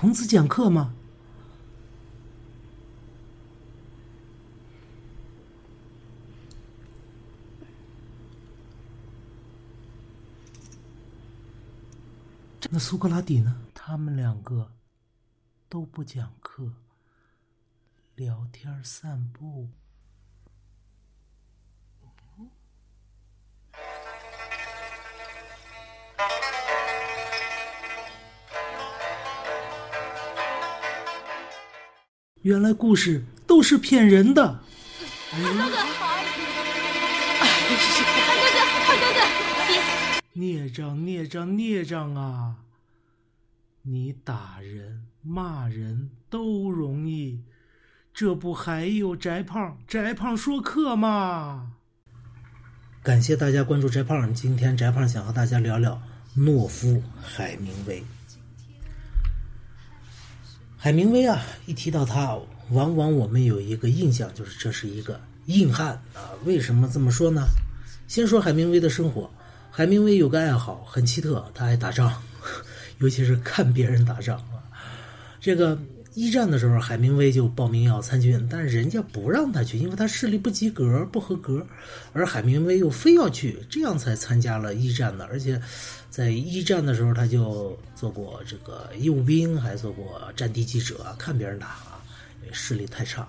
孔子讲课吗？那苏格拉底呢？他们两个都不讲课，聊天散步。原来故事都是骗人的。二哥哥，二哥哥，二哥哥，别！孽障，孽障，孽障啊！你打人、骂人都容易，这不还有翟胖？翟胖说课吗？感谢大家关注翟胖。今天翟胖想和大家聊聊懦夫海明威。海明威啊，一提到他，往往我们有一个印象，就是这是一个硬汉啊。为什么这么说呢？先说海明威的生活。海明威有个爱好很奇特，他爱打仗，尤其是看别人打仗啊。这个一战的时候，海明威就报名要参军，但是人家不让他去，因为他视力不及格、不合格，而海明威又非要去，这样才参加了一战的，而且。在一战的时候，他就做过这个义务兵，还做过战地记者，看别人打啊，因为视力太差。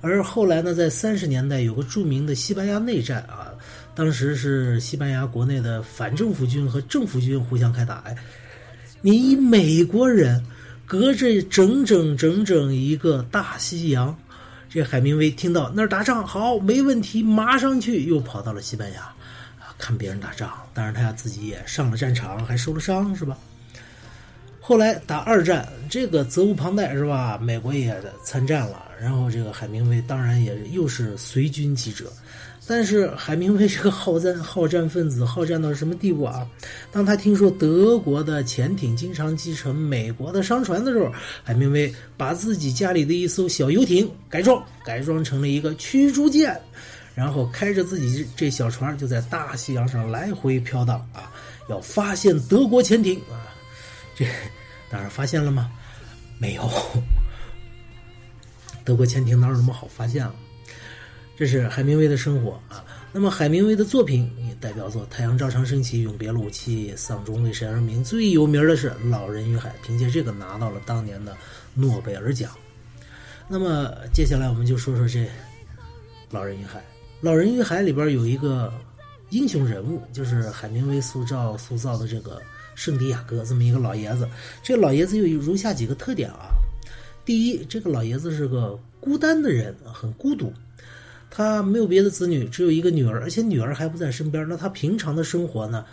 而后来呢，在三十年代有个著名的西班牙内战啊，当时是西班牙国内的反政府军和政府军互相开打。哎，你美国人隔着整整整整一个大西洋，这海明威听到那儿打仗好，没问题，马上去，又跑到了西班牙。啊看别人打仗，当然他自己也上了战场，还受了伤，是吧？后来打二战，这个责无旁贷，是吧？美国也参战了，然后这个海明威当然也又是随军记者。但是海明威这个好战好战分子，好战到什么地步啊？当他听说德国的潜艇经常击沉美国的商船的时候，海明威把自己家里的一艘小游艇改装，改装成了一个驱逐舰。然后开着自己这小船，就在大西洋上来回飘荡啊！要发现德国潜艇啊！这当然发现了吗？没有，德国潜艇哪有那么好发现了？这是海明威的生活啊。那么海明威的作品也，代表作《太阳照常升起》《永别了，武器》《丧钟为谁而鸣》，最有名的是《老人与海》，凭借这个拿到了当年的诺贝尔奖。那么接下来我们就说说这《老人与海》。《老人与海》里边有一个英雄人物，就是海明威塑造塑造的这个圣地亚哥这么一个老爷子。这老爷子有如下几个特点啊：第一，这个老爷子是个孤单的人，很孤独，他没有别的子女，只有一个女儿，而且女儿还不在身边。那他平常的生活呢，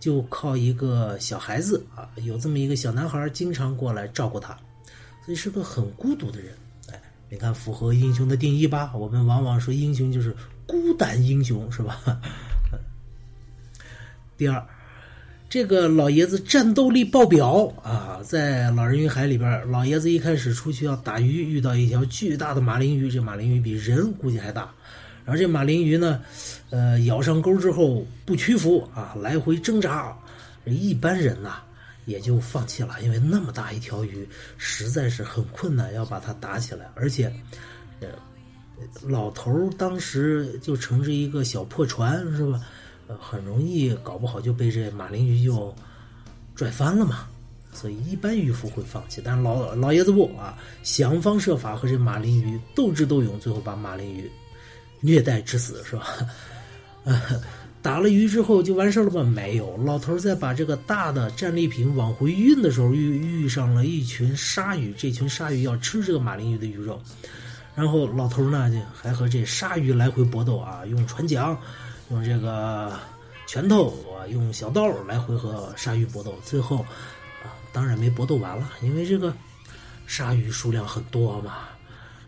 就靠一个小孩子啊，有这么一个小男孩经常过来照顾他，所以是个很孤独的人。哎，你看，符合英雄的定义吧？我们往往说英雄就是。孤胆英雄是吧？第二，这个老爷子战斗力爆表啊！在《老人与海》里边，老爷子一开始出去要打鱼，遇到一条巨大的马林鱼，这马林鱼比人估计还大。然后这马林鱼呢，呃，咬上钩之后不屈服啊，来回挣扎。一般人呐也就放弃了，因为那么大一条鱼实在是很困难，要把它打起来，而且，呃。老头当时就乘着一个小破船，是吧？呃，很容易搞不好就被这马林鱼就拽翻了嘛。所以一般渔夫会放弃，但是老老爷子不啊，想方设法和这马林鱼斗智斗勇，最后把马林鱼虐待致死，是吧？打了鱼之后就完事儿了吗？没有，老头在把这个大的战利品往回运的时候，遇遇上了一群鲨鱼，这群鲨鱼要吃这个马林鱼的鱼肉。然后老头呢，就还和这鲨鱼来回搏斗啊，用船桨，用这个拳头啊，用小刀来回和鲨鱼搏斗。最后啊，当然没搏斗完了，因为这个鲨鱼数量很多嘛。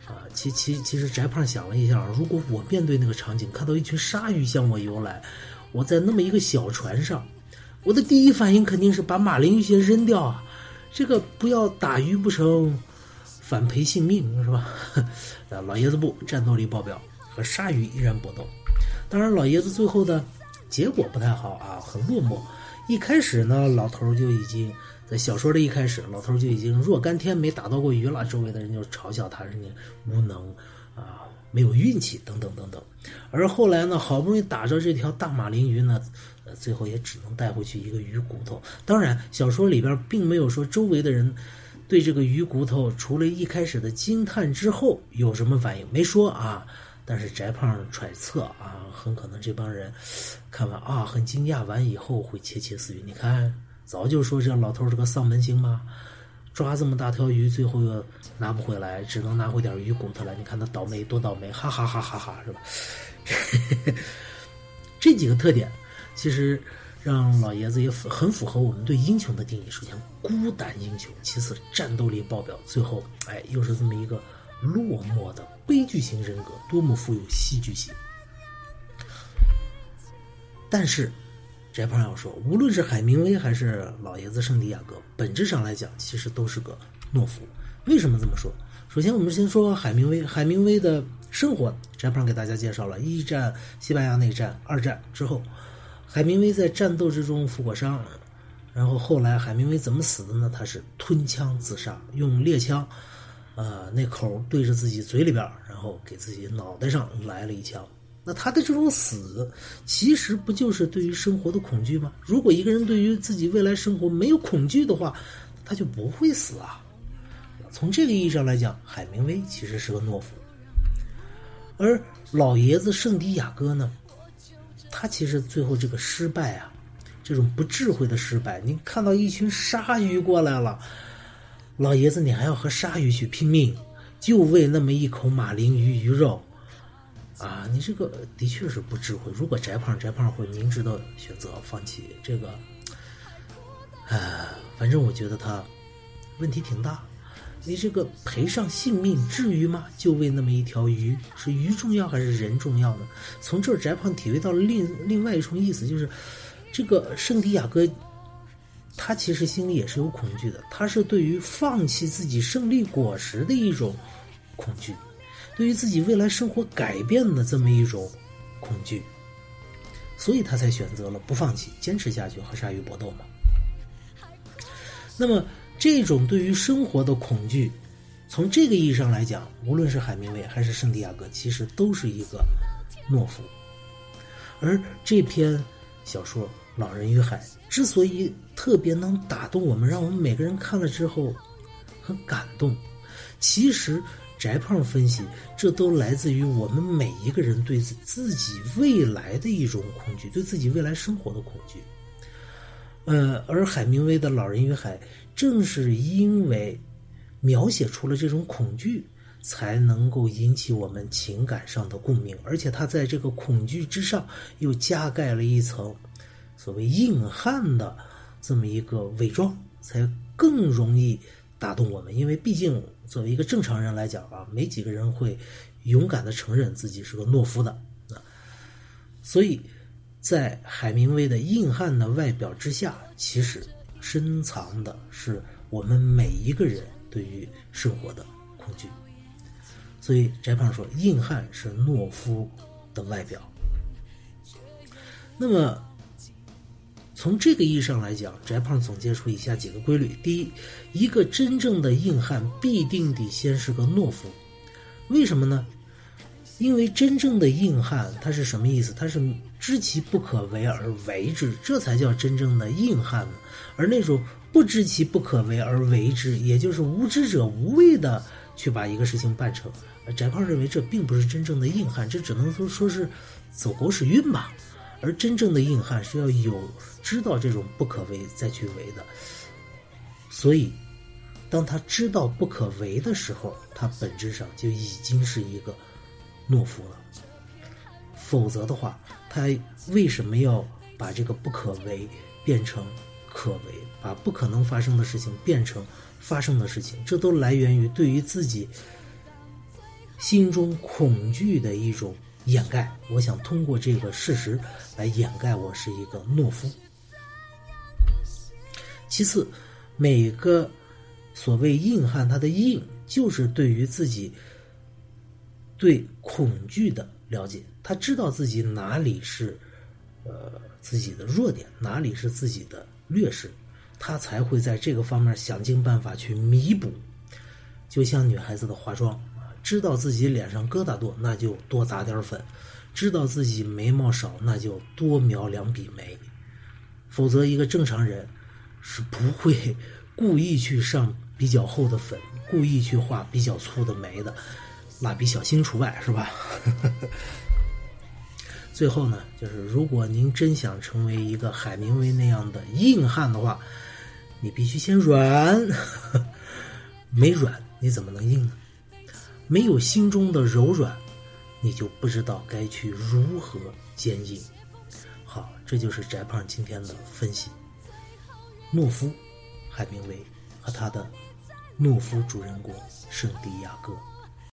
啊，其其其实翟胖想了一下，如果我面对那个场景，看到一群鲨鱼向我游来，我在那么一个小船上，我的第一反应肯定是把马林鱼先扔掉啊，这个不要打鱼不成。反赔性命是吧？老爷子不战斗力爆表，和鲨鱼依然搏斗。当然，老爷子最后的结果不太好啊，很落寞。一开始呢，老头就已经在小说的一开始，老头就已经若干天没打到过鱼了，周围的人就嘲笑他是你无能啊，没有运气等等等等。而后来呢，好不容易打着这条大马林鱼呢，最后也只能带回去一个鱼骨头。当然，小说里边并没有说周围的人对这个鱼骨头除了一开始的惊叹之后有什么反应，没说啊。但是翟胖揣测啊，很可能这帮人看完啊，很惊讶完以后会窃窃私语。你看，早就说这老头是个丧门星嘛，抓这么大条鱼，最后又拿不回来，只能拿回点鱼骨头来。你看他倒霉多倒霉，哈哈哈哈哈，是吧？这几个特点，其实让老爷子也很符合我们对英雄的定义。首先，孤胆英雄；其次，战斗力爆表；最后，哎，又是这么一个。落寞的悲剧型人格，多么富有戏剧性！但是，翟胖要说，无论是海明威还是老爷子圣地亚哥，本质上来讲，其实都是个懦夫。为什么这么说？首先，我们先说海明威。海明威的生活，翟胖给大家介绍了一战西班牙内战、二战之后，海明威在战斗之中负过伤，然后后来海明威怎么死的呢？他是吞枪自杀，用猎枪。啊，那口对着自己嘴里边，然后给自己脑袋上来了一枪。那他的这种死，其实不就是对于生活的恐惧吗？如果一个人对于自己未来生活没有恐惧的话，他就不会死啊。从这个意义上来讲，海明威其实是个懦夫，而老爷子圣地亚哥呢，他其实最后这个失败啊，这种不智慧的失败，你看到一群鲨鱼过来了。老爷子，你还要和鲨鱼去拼命，就为那么一口马林鱼鱼肉，啊！你这个的确是不智慧。如果翟胖，翟胖会明智的选择放弃这个。哎，反正我觉得他问题挺大。你这个赔上性命至于吗？就为那么一条鱼，是鱼重要还是人重要呢？从这儿，翟胖体会到了另另外一重意思，就是这个圣地亚哥。他其实心里也是有恐惧的，他是对于放弃自己胜利果实的一种恐惧，对于自己未来生活改变的这么一种恐惧，所以他才选择了不放弃，坚持下去和鲨鱼搏斗嘛。那么，这种对于生活的恐惧，从这个意义上来讲，无论是海明威还是圣地亚哥，其实都是一个懦夫。而这篇小说《老人与海》。之所以特别能打动我们，让我们每个人看了之后很感动，其实翟胖分析，这都来自于我们每一个人对自己未来的一种恐惧，对自己未来生活的恐惧。呃，而海明威的《老人与海》正是因为描写出了这种恐惧，才能够引起我们情感上的共鸣，而且他在这个恐惧之上又加盖了一层。所谓硬汉的这么一个伪装，才更容易打动我们。因为毕竟作为一个正常人来讲啊，没几个人会勇敢的承认自己是个懦夫的啊。所以，在海明威的硬汉的外表之下，其实深藏的是我们每一个人对于生活的恐惧。所以，翟胖说，硬汉是懦夫的外表。那么。从这个意义上来讲，翟胖总结出以下几个规律：第一，一个真正的硬汉必定得先是个懦夫。为什么呢？因为真正的硬汉他是什么意思？他是知其不可为而为之，这才叫真正的硬汉呢。而那种不知其不可为而为之，也就是无知者无畏的去把一个事情办成，翟胖认为这并不是真正的硬汉，这只能说说是走狗屎运吧。而真正的硬汉是要有知道这种不可为再去为的，所以，当他知道不可为的时候，他本质上就已经是一个懦夫了。否则的话，他为什么要把这个不可为变成可为，把不可能发生的事情变成发生的事情？这都来源于对于自己心中恐惧的一种。掩盖，我想通过这个事实来掩盖我是一个懦夫。其次，每个所谓硬汉，他的硬就是对于自己对恐惧的了解，他知道自己哪里是呃自己的弱点，哪里是自己的劣势，他才会在这个方面想尽办法去弥补。就像女孩子的化妆，知道自己脸上疙瘩多，那就多砸点粉；知道自己眉毛少，那就多描两笔眉。否则，一个正常人是不会故意去上比较厚的粉，故意去画比较粗的眉的，蜡笔小新除外，是吧？最后呢，就是如果您真想成为一个海明威那样的硬汉的话，你必须先软，没软你怎么能硬呢？没有心中的柔软，你就不知道该去如何坚硬。好，这就是翟胖今天的分析。懦夫，海明威和他的懦夫主人公圣地亚哥。